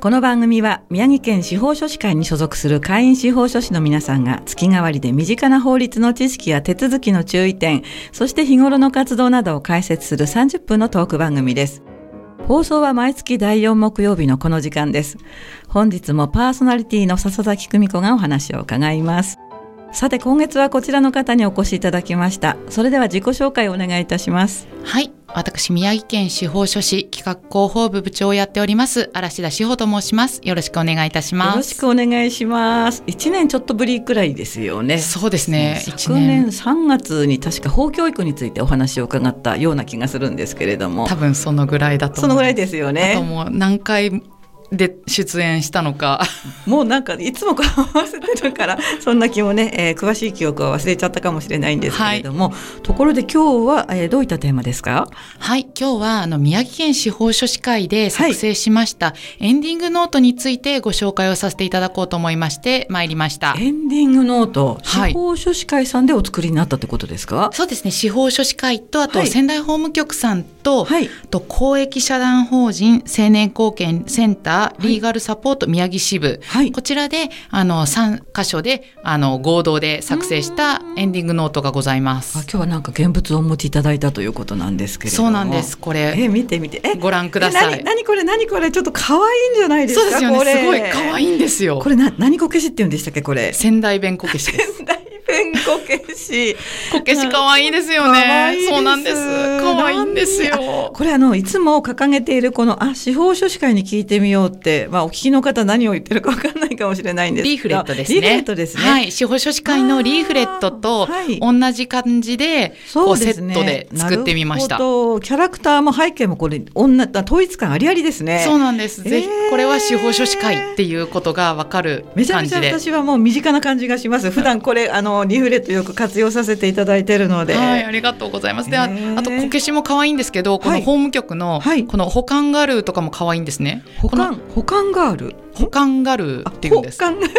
この番組は宮城県司法書士会に所属する会員司法書士の皆さんが月替わりで身近な法律の知識や手続きの注意点そして日頃の活動などを解説する30分のトーク番組です。放送は毎月第4木曜日のこの時間です。本日もパーソナリティの笹崎久美子がお話を伺います。さて今月はこちらの方にお越しいただきました。それでは自己紹介をお願いいたします。はい。私宮城県司法書士企画広報部部長をやっております嵐田志保と申します。よろしくお願いいたします。よろしくお願いします。一年ちょっとぶりくらいですよね。そうですね。昨年3月に確か法教育についてお話を伺ったような気がするんですけれども。多分そのぐらいだとそのぐらいですよね。あともう何回で出演したのか。もうなんかいつも顔合わせてるからそんな気もね、えー、詳しい記憶は忘れちゃったかもしれないんですけれども、はい、ところで今日は、えー、どういったテーマですか？はい。今日はあの宮城県司法書士会で作成しました、はい、エンディングノートについてご紹介をさせていただこうと思いまして参りました。エンディングノート司法書士会さんでお作りになったってことですか、はい、そうですね。司法書士会とあと仙台法務局さんと、はい、と公益社団法人青年貢献センターリーガルサポート宮城支部、はい、こちらであの3箇所であの合同で作成したエンディングノートがございます。あ今日はなんか現物をお持ちいただいたということなんですけれどそうなんですこれ。え見て見て。えご覧ください。何これ何これちょっと可愛いんじゃないですかそうですよねすごい可愛いんですよ。これな何こけしって言うんでしたっけこれ。仙台弁こけしです んこけし。こけし可愛いですよね。そうなんです。可愛いんですよ。これあのいつも掲げているこのあ司法書士会に聞いてみようってまあお聞きの方何を言ってるかわかんないかもしれないんですリーフレットですね。リーフレットですね。はい。司法書士会のリーフレットと同じ感じでこうセットで作ってみました。キャラクターも背景もこれ女統一感ありありですね。そうなんです。ぜひこれは司法書士会っていうことがわかるめちゃめちゃ私はもう身近な感じがします。普段これあのリーフレットよく活用させていただいているので。はい、ありがとうございます。で、あとこけしも可愛いんですけど、この法務局の、はい、この保管ガルーとかも可愛いんですね。保管保管ガール？保管ガルーっていうんです。保管ガル。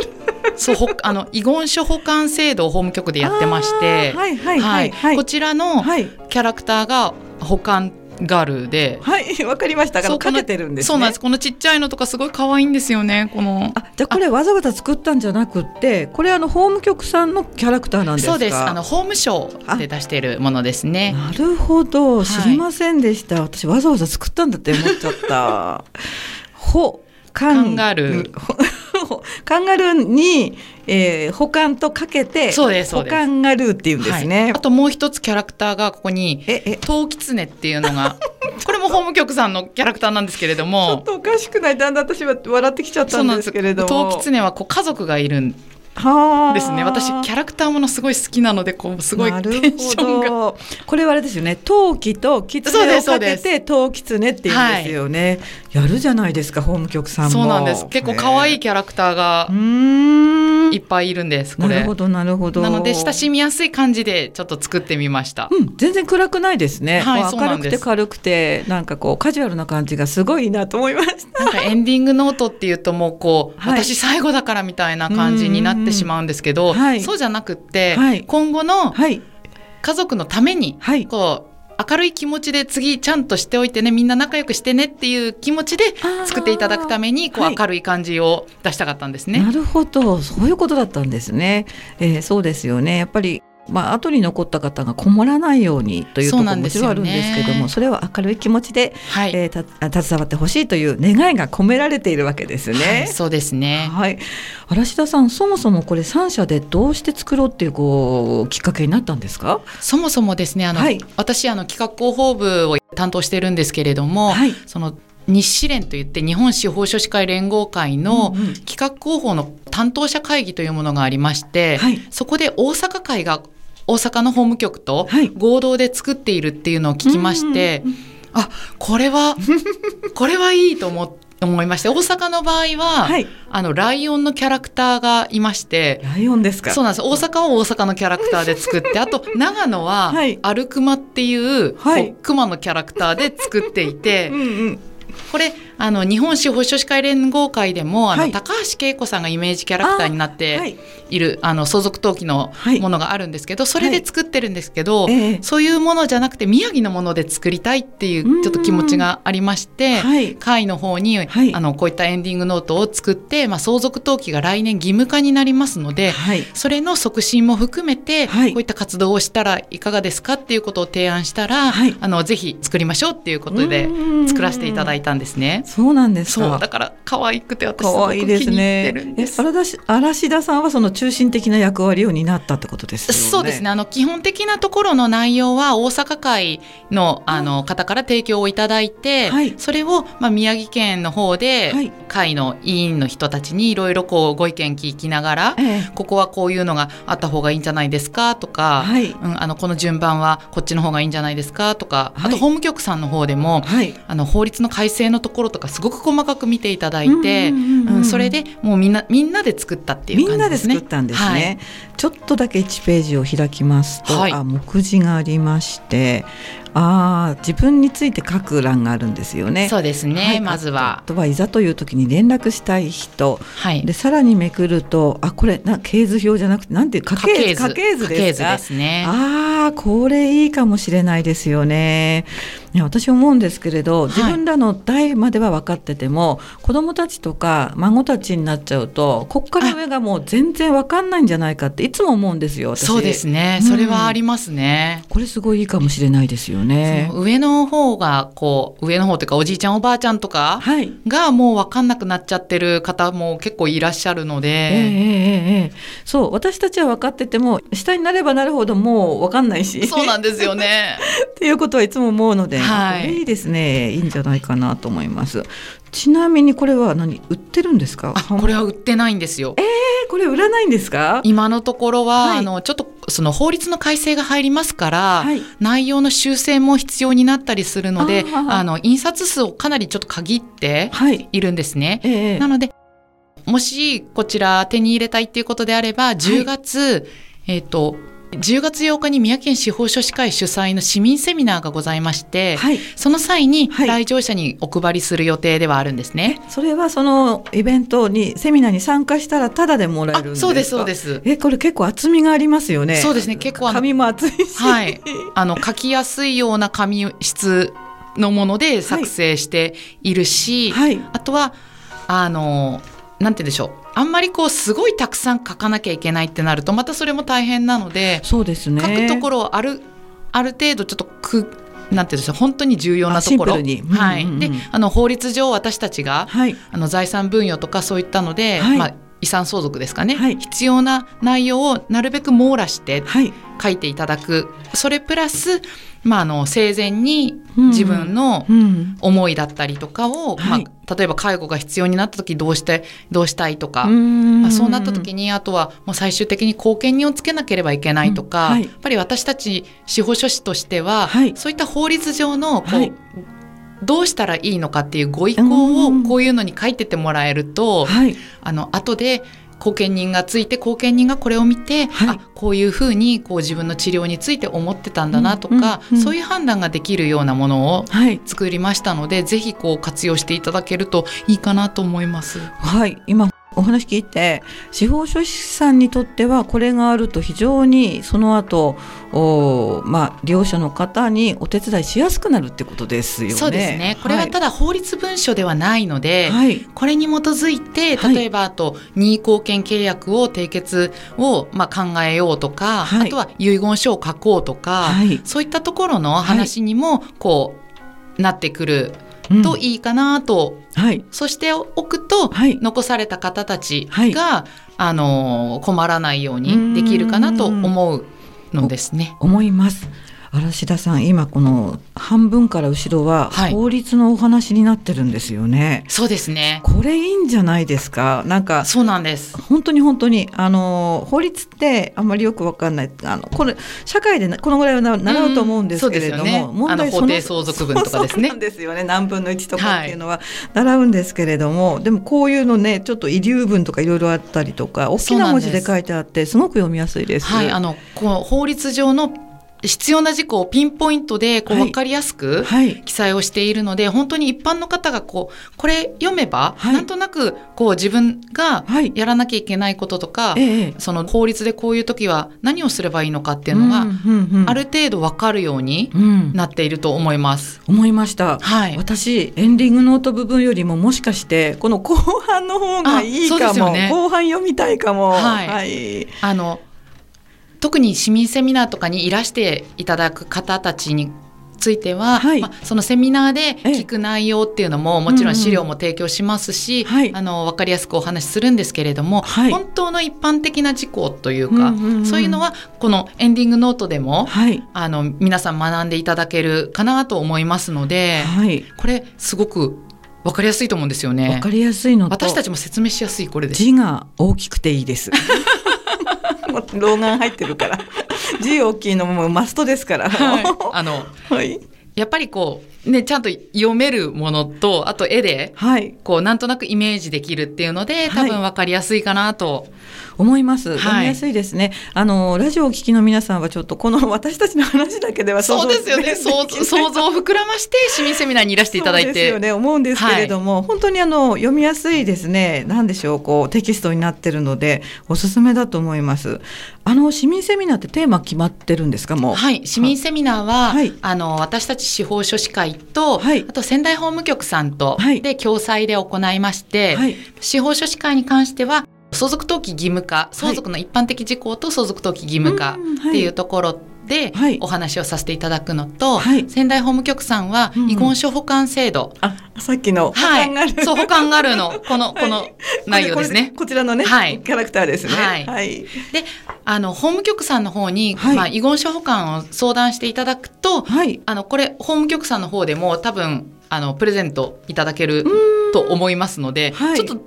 そうほあの遺言書保管制度を法務局でやってまして、はいはいはい、はい、こちらのキャラクターが保管ガールで。はい、わかりました。そう、かけてるんです、ね、そうなんです。このちっちゃいのとかすごい可愛いんですよね。この。あ、じゃこれわざわざ作ったんじゃなくて、これあの法務局さんのキャラクターなんですか？そうです。あの法務省で出しているものですね。なるほど、知りませんでした。はい、私わざわざ作ったんだって思っちゃった。ほ、カンガルー。カンガルーに、えー、保管とかけてそうです保管ガルーっていうんですね、はい、あともう一つキャラクターがここにトウキツネっていうのが これも法務局さんのキャラクターなんですけれども。ちょっとおかしくない？だんだん私は笑ってきちゃったんですけれども。トウキツネはこう家族がいるんですね。私キャラクターものすごい好きなのでこうすごいテンションが。これはあれですよね。陶器とキツネをかけて陶器ツネっていうんですよね、はい、やるじゃないですか法務局さんも。そうなんです。結構可愛いキャラクターがいっぱいいるんですなるほどなるほど。なので親しみやすい感じでちょっと作ってみました、うん、全然暗くないですね、はい、明るくて軽くてなんかこうカジュアルな感じがすごいいいなと思いました。なんかエンディングノートっていうともうこう、はい、私最後だからみたいな感じになってしまうんですけど、はい、そうじゃなくって、はい、今後の家族のために、こう明るい気持ちで次ちゃんとしておいてねみんな仲良くしてねっていう気持ちで作っていただくためにこう明るい感じを出したかったんですね。なるほど。そういうことだったんですね。えー、そうですよね。やっぱりまあ後に残った方がこもらないようにというところももちろんあるんですけどもそれを明るい気持ちで、はい、えー、携わってほしいという願いが込められているわけですね。はい、そうですね、はい、嵐田さんそもそもこれ3社でどうして作ろうっていうこうきっかけになったんですか？そもそもですねあの、はい、私あの企画広報部を担当してるんですけれども、はい、その日支連といって日本司法書士会連合会の企画広報の担当者会議というものがありまして、はい、そこで大阪会が大阪の法務局と合同で作っているっていうのを聞きまして、はい、あこれは これはいいと思って。思いまして大阪の場合は、はい、あのライオンのキャラクターがいましてライオンですか？そうなんです。大阪は大阪のキャラクターで作ってあと 長野は、はい、アルクマっていう、はい、クマのキャラクターで作っていてうん、これあの日本司法書士会連合会でもあの、はい、高橋恵子さんがイメージキャラクターになっているあ、はい、あの相続登記のものがあるんですけど、それで作ってるんですけど、はい、そういうものじゃなくて宮城のもので作りたいっていうちょっと気持ちがありまして、会の方に、あのこういったエンディングノートを作って、まあ、相続登記が来年義務化になりますので、それの促進も含めて、こういった活動をしたらいかがですかっていうことを提案したら、あのぜひ作りましょうっていうことで作らせていただいたんですね。そうなんですか。だから可愛くて私すごく気に入ってるんです。ですね、嵐田さんはその中心的な役割を担ったってことです、ね、そうですね。あの基本的なところの内容は大阪会のあの方から提供をいただいて、はい、それをまあ宮城県の方で、はい、会の委員の人たちにいろいろこうご意見聞きながら、ええ、ここはこういうのがあった方がいいんじゃないですかとか、はい、うん、あのこの順番はこっちの方がいいんじゃないですかとか、あと法務局さんの方でも、あの法律の改正のところとかすごく細かく見ていただいて、うんそれでもうみんなみんなで作ったっていう感じですね。みんなで作ったんですね。はい、ちょっとだけ1ページを開きますと、はい、あ目次がありましてああ自分について書く欄があるんですよね。そうですね、はい、まずは。あとはいざという時に連絡したい人、はい、でさらにめくるとあこれな系図表じゃなくてなんていう家系図家系図ですか？ですね。ああこれいいかもしれないですよね。いや私思うんですけれど自分らの代までは分かってても、はい、子供たちとか孫たちになっちゃうとこっから上がもう全然分かんないんじゃないかっていつも思うんですよ。そうですね、それはありますね。これすごいいいかもしれないですよね。ね。上の方が、こう、上の方というか、おじいちゃんおばあちゃんとかがもう分かんなくなっちゃってる方も結構いらっしゃるので。えー、えー、そう、私たちは分かってても、下になればなるほどもう分かんないし。そうなんですよね。っていうことはいつも思うので、はい、いいですね。いいんじゃないかなと思います。ちなみにこれは何？売ってるんですか？これは売ってないんですよ。えー、これ売らないんですか？今のところは、はい、あのちょっとその法律の改正が入りますから、はい、内容の修正も必要になったりするのであの印刷数をかなりちょっと限ってい。るんですね、はいえ。ー、なのでもしこちら手に入れたいっていうことであれば10月、えっ、ー、と10月8日に宮城県司法書士会主催の市民セミナーがございまして、はい、その際に来場者にお配りする予定ではあるんですね。それはそのイベントにセミナーに参加したらただでもらえるんですそうですそうです。えこれ結構厚みがありますよね。そうですね結構紙も厚いし、はい、あの書きやすいような紙質のもので作成しているし、はい、あとはあのなんて言うんでしょうあんまりこうすごいたくさん書かなきゃいけないってなるとまたそれも大変なのでそうですね。書くところをあるある程度ちょっとくなんていうんですか本当に重要なところ、はい、であの法律上私たちが、はい、あの財産分与とかそういったので、はい、まあ遺産相続ですかね、はい、必要な内容をなるべく網羅して書いていただく、それプラスまあ、あの生前に自分の思いだったりとかを、うんまあ、例えば介護が必要になった時どうしてどうしたいとか、まあ、そうなった時にあとはもう最終的に後見人をつけなければいけないとか、うん。はい、やっぱり私たち司法書士としては、はい、そういった法律上のこう、はいどうしたらいいのかっていうご意向をこういうのに書いててもらえると、はい、あの後で後見人がついて後見人がこれを見て、はい、あこういうふうにこう自分の治療について思ってたんだなとか、うんうん。うん、そういう判断ができるようなものを作りましたので、はい、ぜひこう活用していただけるといいかなと思います。はい。今お話聞いて司法書士さんにとってはこれがあると非常にその後おまあ利用者の方にお手伝いしやすくなるってことですよね。そうですね。これはただ法律文書ではないので、はい、これに基づいて例えばあと任意後見契約を締結をまあ考えようとか、はい、あとは遺言書を書こうとか、そういったところの話にもこうなってくる。といいかなと、うん、はい、そしておくと、はい、残された方たちが、はい、あの困らないようにできるかなと思うのですね。思います。嵐田さん今この半分から後ろは法律のお話になってるんですよね、はい、そうですね。これいいんじゃないですか？なんかそうなんです。本当に本当にあの法律ってあんまりよくわかんない。あのこれ社会でこのぐらいは習うと思うんですけれども、うんね、問題法定相続分とかですね。そうなんですよね。何分の1とかっていうのは習うんですけれども、はい、でもこういうのねちょっと遺留分とかいろいろあったりとか大きな文字で書いてあってすごく読みやすいです。はいあのこの法律上の必要な事項をピンポイントでこう分かりやすく記載をしているので、はいはい、本当に一般の方がこうこれ読めば、はい、なんとなくこう自分がやらなきゃいけないこととか、その法律でこういう時は何をすればいいのかっていうのが、ある程度分かるようになっていると思います。うん、思いました、はい、私エンディングノート部分よりももしかしてこの後半の方がいいかも、ね、後半読みたいかも。はい、はい、あの特に市民セミナーとかにいらしていただく方たちについては、はい、まあ、そのセミナーで聞く内容っていうのももちろん資料も提供しますし、うんうん、あの分かりやすくお話しするんですけれども、はい、本当の一般的な事項というか、うんうんうん、そういうのはこのエンディングノートでも、はい、あの皆さん学んでいただけるかなと思いますので、これすごく分かりやすいと思うんですよね。分かりやすいの私たちも説明しやすいこれです。字が大きくていいです。老眼入ってるから。字大きいのもマストですから。はい、あの、はい、やっぱりこうねちゃんと読めるものとあと絵で、はい、こうなんとなくイメージできるっていうので多分分かりやすいかなと思います。読みやすいですね。あのラジオを聞きの皆さんはちょっとこの私たちの話だけではそうですよね。想像を膨らまして市民セミナーにいらしていただいて。ですよね。思うんですけれども、はい、本当にあの読みやすいですね。なんでしょうこうテキストになってるのでおすすめだと思います。あの市民セミナーってテーマ決まってるんですかもう？はい。市民セミナーは、はい、あの私たち司法書士会と、はい、あと仙台法務局さんと、で共催で行いまして、司法書士会に関しては相続登記義務化相続の一般的事項と相続登記義務化っていうところでお話をさせていただくのと、はい、仙台法務局さんは遺言書保管制度、うん、あさっきの保管がある、はい、そう保管があるの。このこの内容ですね。こちらのね、はい、キャラクターですね。はい、はい、であの法務局さんの方に、まあ、遺言書保管を相談していただくと、はい、あのこれ法務局さんの方でも多分あのプレゼントいただけると思いますので、ちょっと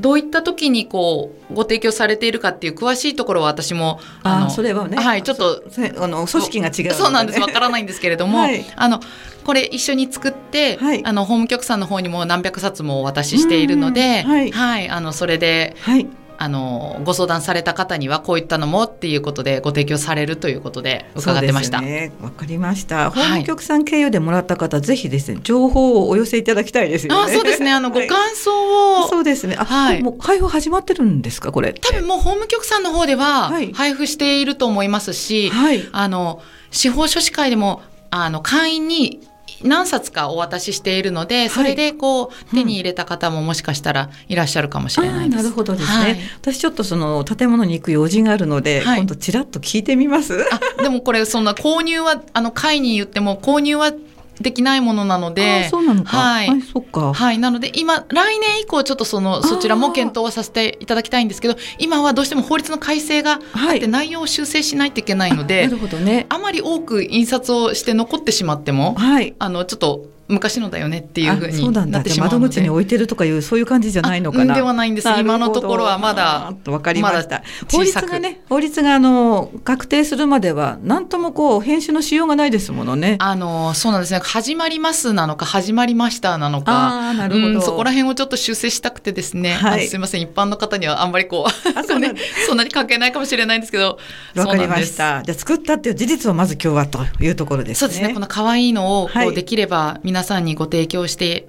どういった時にこうご提供されているかっていう詳しいところは私もあのそれはね。はいちょっとあの組織が違う、ね、そうなんです。わからないんですけれども、はい、あのこれ一緒に作って、はい、あの法務局さんの方にも何百冊もお渡ししているので、はい、はい、あのそれで、はい、あのご相談された方にはこういったのもっていうことでご提供されるということで伺ってました。わ、ね、かりました。法務局さん経由でもらった方、はい、ぜひですね情報をお寄せいただきたいですよね。あそうですね。あの ご感想を、そうですね。あ、はい、もう配布始まってるんですかこれ。多分もう法務局さんの方では配布していると思いますし、はい、あの司法書士会でもあの会員に何冊かお渡ししているので、それでこう、はい、手に入れた方ももしかしたらいらっしゃるかもしれないです。なるほどですね、はい、私ちょっとその建物に行く用事があるので、はい、今度ちらっと聞いてみます？あでもこれそんな購入はあの会に言っても購入はできないものなので、そうなのか。はい、そっか。はい、なので今来年以降ちょっとそのそちらも検討はさせていただきたいんですけど、今はどうしても法律の改正があって内容を修正しないといけないので、なるほどね。あまり多く印刷をして残ってしまっても、はい、あのちょっと昔のだよねっていうふうになってしまう窓口に置いてるとかいうそういう感じじゃないのかな。ではないんです。今のところはまだわかりました。法律がね法律があの確定するまでは何ともこう編集のしようがないですものね。あのそうなんですね。始まりますなのか始まりましたなのか、あなるほど、うん、そこら辺をちょっと修正したくてですね。はい、すみません一般の方にはあんまりこうあそうね そんなに関係ないかもしれないんですけど。わかりました。じゃ作ったっていう事実をまず今日はというところですね。そうですね。この可愛いのをこうできれば皆さんにご提供して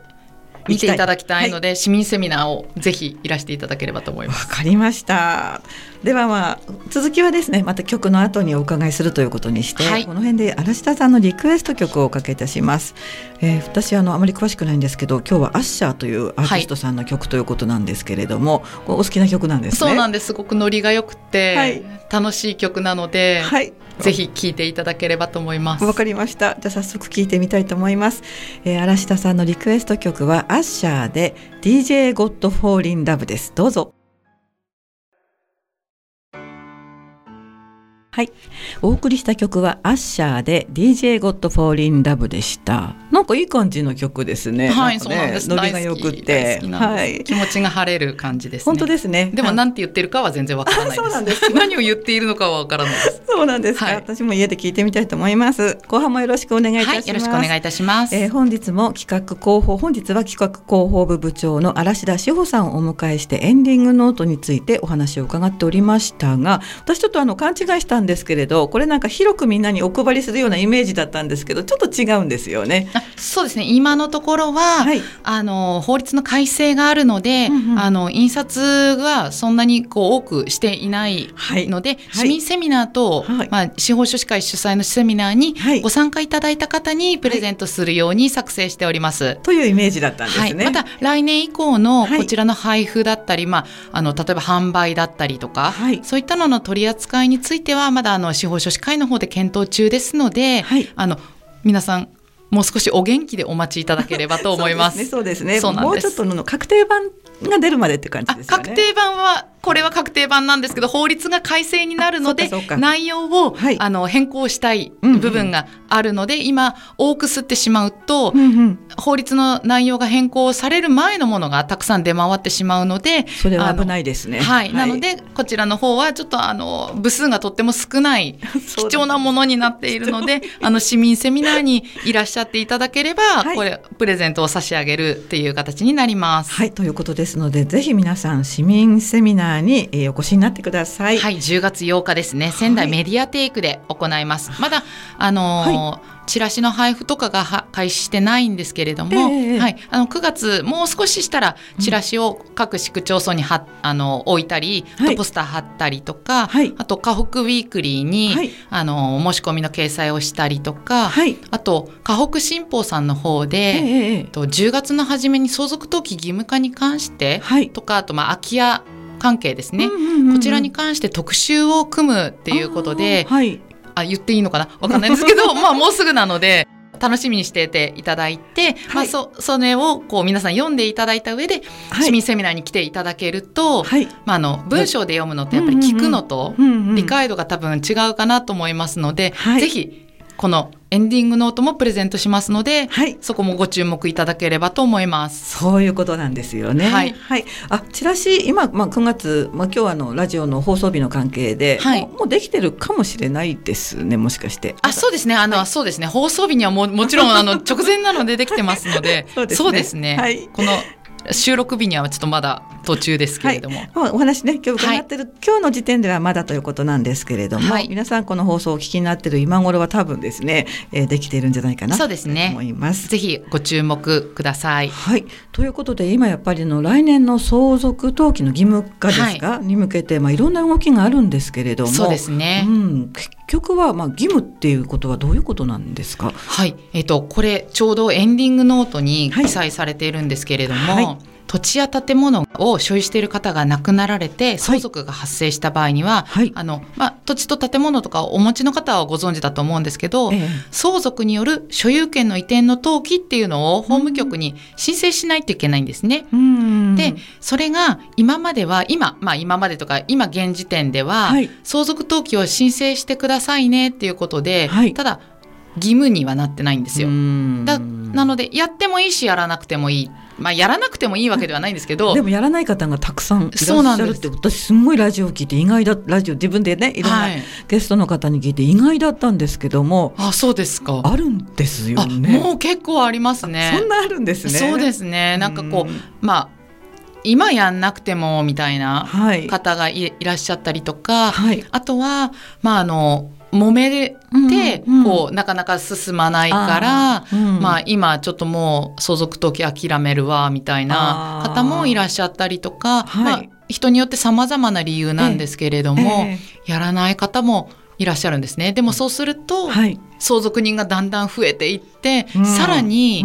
見ていただきたいので、はい、市民セミナーをぜひいらしていただければと思います。わかりました。ではまあ続きはですねまた曲の後にお伺いするということにして、はい、この辺で嵐田さんのリクエスト曲をおかけいたします。えー、私あのあまり詳しくないんですけど今日はアッシャーというアーティストさんの曲ということなんですけれども、はい、お好きな曲なんですね。そうなんですすごくノリが良くて、楽しい曲なので、はい、ぜひ聴いていただければと思います。わかりました。じゃあ早速聴いてみたいと思います。えー、嵐田さんのリクエスト曲はアッシャーで DJ Got Fall in Love です。どうぞ。はい。お送りした曲はアッシャーで DJ Got Fall in Love でした。なんかいい感じの曲ですね。はい、ね、そうなんです。ノリが良くて、はい、気持ちが晴れる感じです、ね、本当ですね。でも何て言ってるかは全然わからないそうなんです。何を言っているのかはわからないです。そうなんですか、はい、私も家で聞いてみたいと思います。後半もよろしくお願いいたします。はい、よろしくお願いいたします。えー、本日も企画広報本日は企画広報部部長の嵐田志保さんをお迎えしてエンディングノートについてお話を伺っておりましたが、私ちょっとあの勘違いしたんですけれど、これれなんか広くみんなにお配りするようなイメージだったんですけどちょっと違うんですよね。そうですね。今のところは、はい、あの法律の改正があるので、うんうん、あの印刷はそんなにこう多くしていないので、はい、市民セミナーと、はい、まあ、司法書士会主催のセミナーにご参加いただいた方にプレゼントするように作成しております。というイメージだったんですね。また来年以降のこちらの配布だったり、まあ、あの例えば販売だったりとか、そういったのの取り扱いについてはまだあの司法書士会の方で検討中ですので、はい、あの皆さんもう少しお元気でお待ちいただければと思います。そうですね。そうですね。もうちょっとの確定版が出るまでって感じですね。確定版はこれは確定版なんですけど法律が改正になるので内容を、はい、あの変更したい部分があるので、うんうん、今多く吸ってしまうと、うんうん、法律の内容が変更される前のものがたくさん出回ってしまうのでそれは危ないですね。はい、なのでこちらの方はちょっとあの部数がとっても少ない 貴重なものになっているのであの市民セミナーにいらっしゃっていただければ、はい、これプレゼントを差し上げるっていう形になります。はい。ということですのでぜひ皆さん市民セミナーナーに、えー、お越しになってください。はい、10月8日ですね。仙台メディアテイクで行います。はい、まだあのーはいチラシの配布とかが開始してないんですけれども、えー、はい、あの9月もう少ししたらチラシを各市区町村にはあの置いたり、あとポスター貼ったりとか、はい、あと河北ウィークリーに、はい、あの申し込みの掲載をしたりとか、はい、あと河北新報さんの方で、えー、と10月の初めに相続登記義務化に関してとか、あとまあ空き家関係ですね、こちらに関して特集を組むっていうことで、はい、あ言っていいのかな？わかんないんですけど まあもうすぐなので。楽しみにしてていただいて、はい、まあ、そそれをこう皆さん読んでいただいた上で、はい、市民セミナーに来ていただけると、はい、まあ、あの文章で読むのってやっぱり聞くのと理解度が多分違うかなと思いますので、ぜひこのエンディングノートもプレゼントしますので、はい、そこもご注目いただければと思います。そういうことなんですよね。はい。はい、あ、チラシ今まあ9月まあ今日はあのラジオの放送日の関係で、はい、もうできてるかもしれないですね。もしかして。あ、そうですね。あの、はい、そうですね。放送日にはももちろんあの直前なのでできてますので、そうですね。はい。この収録日にはちょっとまだ途中ですけれども、はい、お話ね今日伺ってる、はい、今日の時点ではまだということなんですけれども、はい、皆さんこの放送をお聞きになってる今頃は多分ですね、えー、できているんじゃないかなと思います。ぜひご注目ください。はい。ということで今やっぱりの来年の相続登記の義務化ですか、に向けてまあいろんな動きがあるんですけれども。そうですね、うん、結局はまあ義務っていうことはどういうことなんですか？はい。えっ、ー、とこれちょうどエンディングノートに記載されているんですけれども、はい土地や建物を所有している方が亡くなられて相続が発生した場合には、はい、あのまあ、土地と建物とかをお持ちの方はご存知だと思うんですけど、ええ、相続による所有権の移転の登記っていうのを法務局に申請しないといけないんですね。でそれが今までは今、まあ、今までとか今現時点では、はい、相続登記を申請してくださいねっていうことで、はい、ただ義務にはなってないんですよ。だなのでやってもいいしやらなくてもいい。まあ、やらなくてもいいわけではないんですけどでもやらない方がたくさんいらっしゃるって私すごいラジオを聞いて意外だラジオ自分でねいろんなゲストの方に聞いて意外だったんですけども、はい、あそうですか。あるんですよね。もう結構ありますね。そんなあるんですね。そうですね。なんかこうまあ今やんなくてもみたいな方がい,、らっしゃったりとか、はい、あとはまああの揉めて、うんうん、こうなかなか進まないから、うん、まあ今ちょっともう相続登記諦めるわみたいな方もいらっしゃったりとか、まあ、人によって様々な理由なんですけれども、ええ、やらない方もいらっしゃるんですね。でもそうすると、はい、相続人がだんだん増えていって、さらに、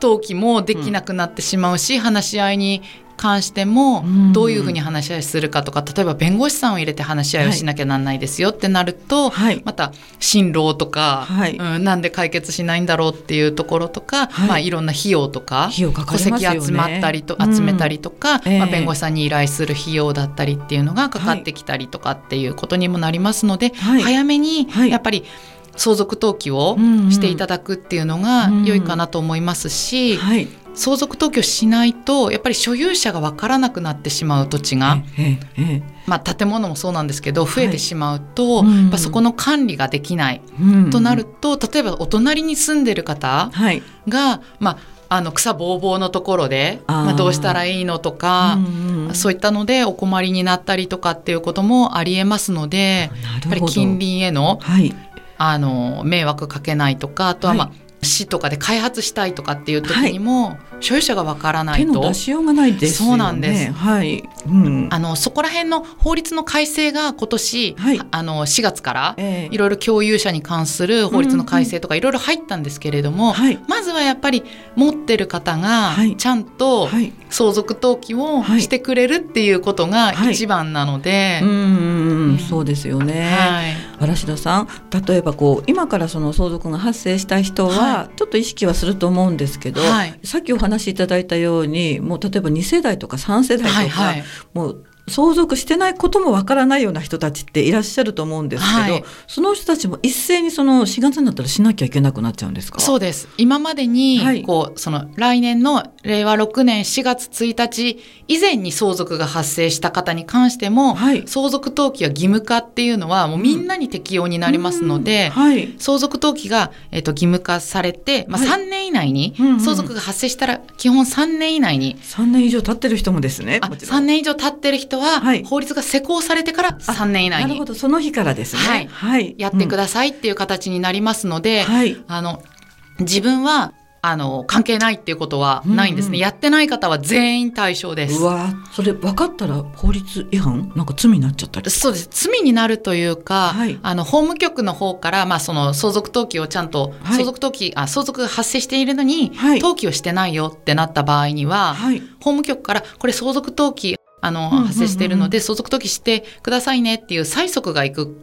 登記もできなくなってしまうし、話し合いに関してもどういうふうに話し合いするかとか、例えば弁護士さんを入れて話し合いをしなきゃなんないですよってなると、はい、また辛労とか、はい、うん、なんで解決しないんだろうっていうところとか、はい。まあ、いろんな費用とか戸籍集まったりと、集めたりとか、うん、まあ、弁護士さんに依頼する費用だったりっていうのがかかってきたりとかっていうことにもなりますので、早めにやっぱり、相続登記をしていただくっていうのが良いかなと思いますし、はい、相続登記をしないとやっぱり所有者が分からなくなってしまう土地が、まあ、建物もそうなんですけど増えてしまうと、はい、そこの管理ができない、となると例えばお隣に住んでる方が、まああの草ぼうぼうのところでまあ、どうしたらいいのとか、うんうん、そういったのでお困りになったりとかっていうこともありえますのでやっぱり近隣への,、はい、あの迷惑かけないとかあとはまあ、はい市とかで開発したいとかっていう時にも、はい、所有者がわからないと。手の出しようがないです、ね、そうなんです。はい。うん、あのそこら辺の法律の改正が今年、はい、あの4月からいろいろ共有者に関する法律の改正とかいろいろ入ったんですけれども、まずはやっぱり持ってる方がちゃんと相続登記をしてくれるっていうことが一番なので、うん、そうですよね。はい、嵐田さん、例えばこう今からその相続が発生した人はちょっと意識はすると思うんですけど、はい、さっきお話しいただいたようにもう例えば2世代とか3世代とか、はいはい、もう相続してないこともわからないような人たちっていらっしゃると思うんですけど、はい、その人たちも一斉にその4月になったらしなきゃいけなくなっちゃうんですか？そうです。今までにこう、その来年の令和6年4月1日以前に相続が発生した方に関しても、はい、相続登記は義務化っていうのはもうみんなに適用になりますので、うん。はい、相続登記が、えーと、義務化されて、まあ、3年以内に、相続が発生したら基本3年以内に。3年以上経ってる人もですねあ3年以上経ってる人は、はい、法律が施行されてから3年以内に。なるほど。その日からですね、はい。はい、やってくださいっていう形になりますので、はい、あの自分はあの関係ないっていうことはないんですね、うん。うん、やってない方は全員対象です。うわそれ分かったら法律違反？なんか罪になっちゃったり。そうです。罪になるというか、はい、あの法務局の方から、まあ、その相続登記をちゃんと、はい、相続登記あ相続が発生しているのに、はい、登記をしてないよってなった場合には、法務局からこれ相続登記あの、発生しているので、相続登記してくださいねっていう催促がいく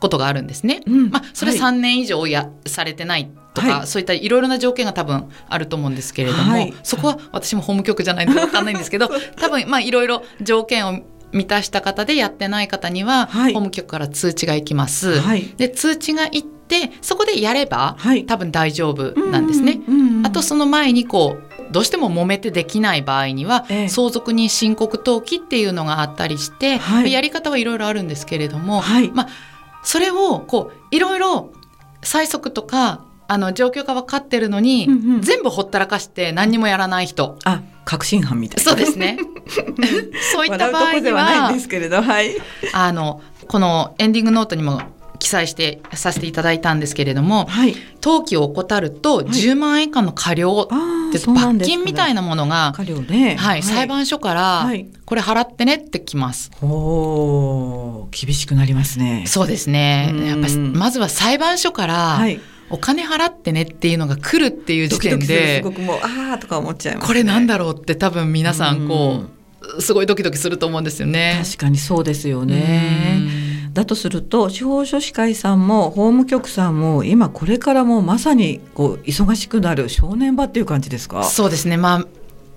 ことがあるんですね。うん、まあ、それ3年以上や、されてないとか、はい、そういったいろいろな条件が多分あると思うんですけれども、はい、そこは私も法務局じゃないので分かんないんですけど多分まあいろいろ条件を満たした方でやってない方には、はい、法務局から通知が行きます。はい、で通知が行ってそこでやれば、はい、多分大丈夫なんですね。あとその前にこうどうしても揉めてできない場合には、ええ、相続人申告登記っていうのがあったりして、やり方はいろいろあるんですけれども、まあそれをこういろいろ催促とかあの状況が分かってるのに、うんうん、全部ほったらかして何にもやらない人。あ確信犯みたいな。そうですね。そういった場合には、ははい、あのこのエンディングノートにも記載してさせていただいたんですけれども、はい、登記を怠ると10万円以下の過料って罰金みたいなものが、過料ね、はい、裁判所からこれ払ってねってきます。お厳しくなりますね。そうですね。やっぱまずは裁判所から、はい。お金払ってねっていうのが来るっていう時点で、すごくもうああとか思っちゃいます、ね、これなんだろうって多分皆さんこう、すごいドキドキすると思うんですよね。確かにそうですよね。だとすると司法書士会さんも法務局さんも今これからもまさにこう忙しくなる正念場っていう感じですか？そうですね。まあ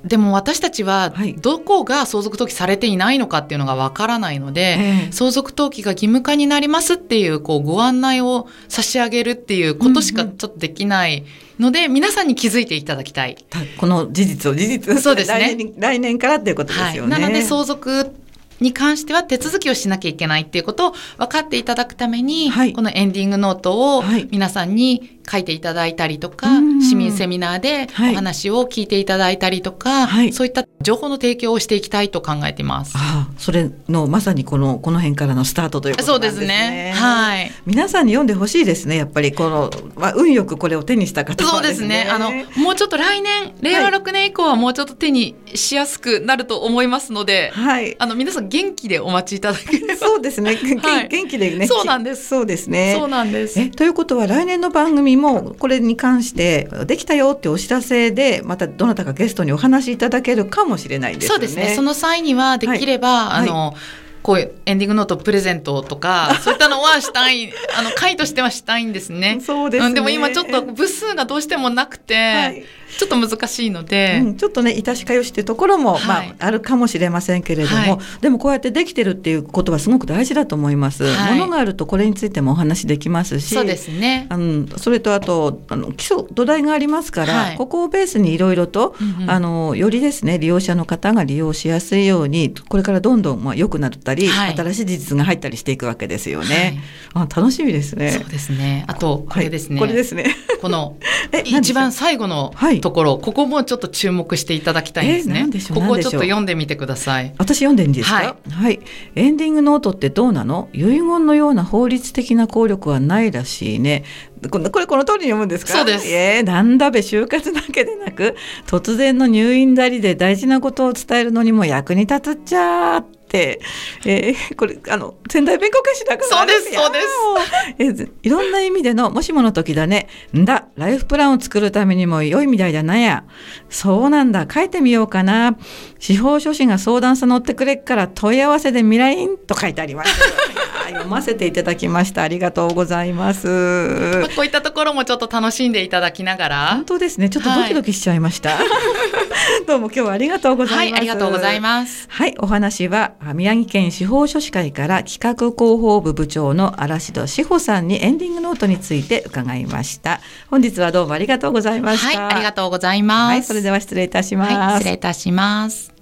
でも私たちはどこが相続登記されていないのかっていうのがわからないので、えー、相続登記が義務化になりますっていうこうご案内を差し上げるっていうことしかちょっとできないので、うんうん、皆さんに気づいていただきたい。この事実を事実そうですね。来年来年からっていうことですよね。はい、なので相続に関しては手続きをしなきゃいけないっていうことを分かっていただくために、はい、このエンディングノートを皆さんに書いていただいたりとか、市民セミナーでお話を聞いていただいたりとか、はい、そういった情報の提供をしていきたいと考えています。ああそれのまさにこのこの辺からのスタートということなんですね。そうですね。はい。皆さんに読んでほしいですね。やっぱりこのまあ運よくこれを手にした方、ね、そうですね。あのもうちょっと来年令和6年以降はもうちょっと手にしやすくなると思いますので、はい。あの皆さん元気でお待ちいただければ。そうですね。はい、元気でね。そうなんです。そうですね。そうなんです。えということは来年の番組にもこれに関してできたよってお知らせでまたどなたかゲストにお話しいただけるかもしれないですね。そうですね。その際にはできれば、はい、あの、はいこういうエンディングノートプレゼントとか、そういったのはしたい、あの、会としてはしたいんですね。そうですね。でも今ちょっと部数がどうしてもなくて、はいちょっと難しいので、うん、ちょっとね致しかよしっていうところも、はい、まあ、あるかもしれませんけれども、はい、でもこうやってできてるっていうことはすごく大事だと思います。はい、ものがあるとこれについてもお話できますしそうですね。あのそれとあとあの基礎土台がありますから、ここをベースにいろいろと、うんうん、あのよりですね利用者の方が利用しやすいようにこれからどんどんまあ良くなったり、新しい事実が入ったりしていくわけですよね。あ楽しみですね。そうですね。あとこれですね。これですね。この 一番最後のところ、ここもちょっと注目していただきたいんですね。ここをちょっと読んでみてください。私読んでいいんですか、はい、はい。エンディングノートってどうなの？遺言のような法律的な効力はないらしいね。これこの通りに読むんですか？そうです。えー、なんだべ就活だけでなく突然の入院だりで大事なことを伝えるのにも役に立つっちゃー、えー、これあの仙台弁護士だからそうですそうです、えー、いろんな意味でのもしもの時だね。んだライフプランを作るためにも良いみたいだなや。そうなんだ。書いてみようかな。司法書士が相談さ乗ってくれっから問い合わせで未来と書いてあります。読ませていただきました。ありがとうございます。こういったところもちょっと楽しんでいただきながら。本当ですね。ちょっとドキドキしちゃいました、はい、どうも今日はありがとうございます、はい、ありがとうございます。はいお話は宮城県司法書士会から企画広報部部長の嵐戸志保さんにエンディングノートについて伺いました。本日はどうもありがとうございました。はいありがとうございます、はい、それでは失礼いたします、はい、失礼いたします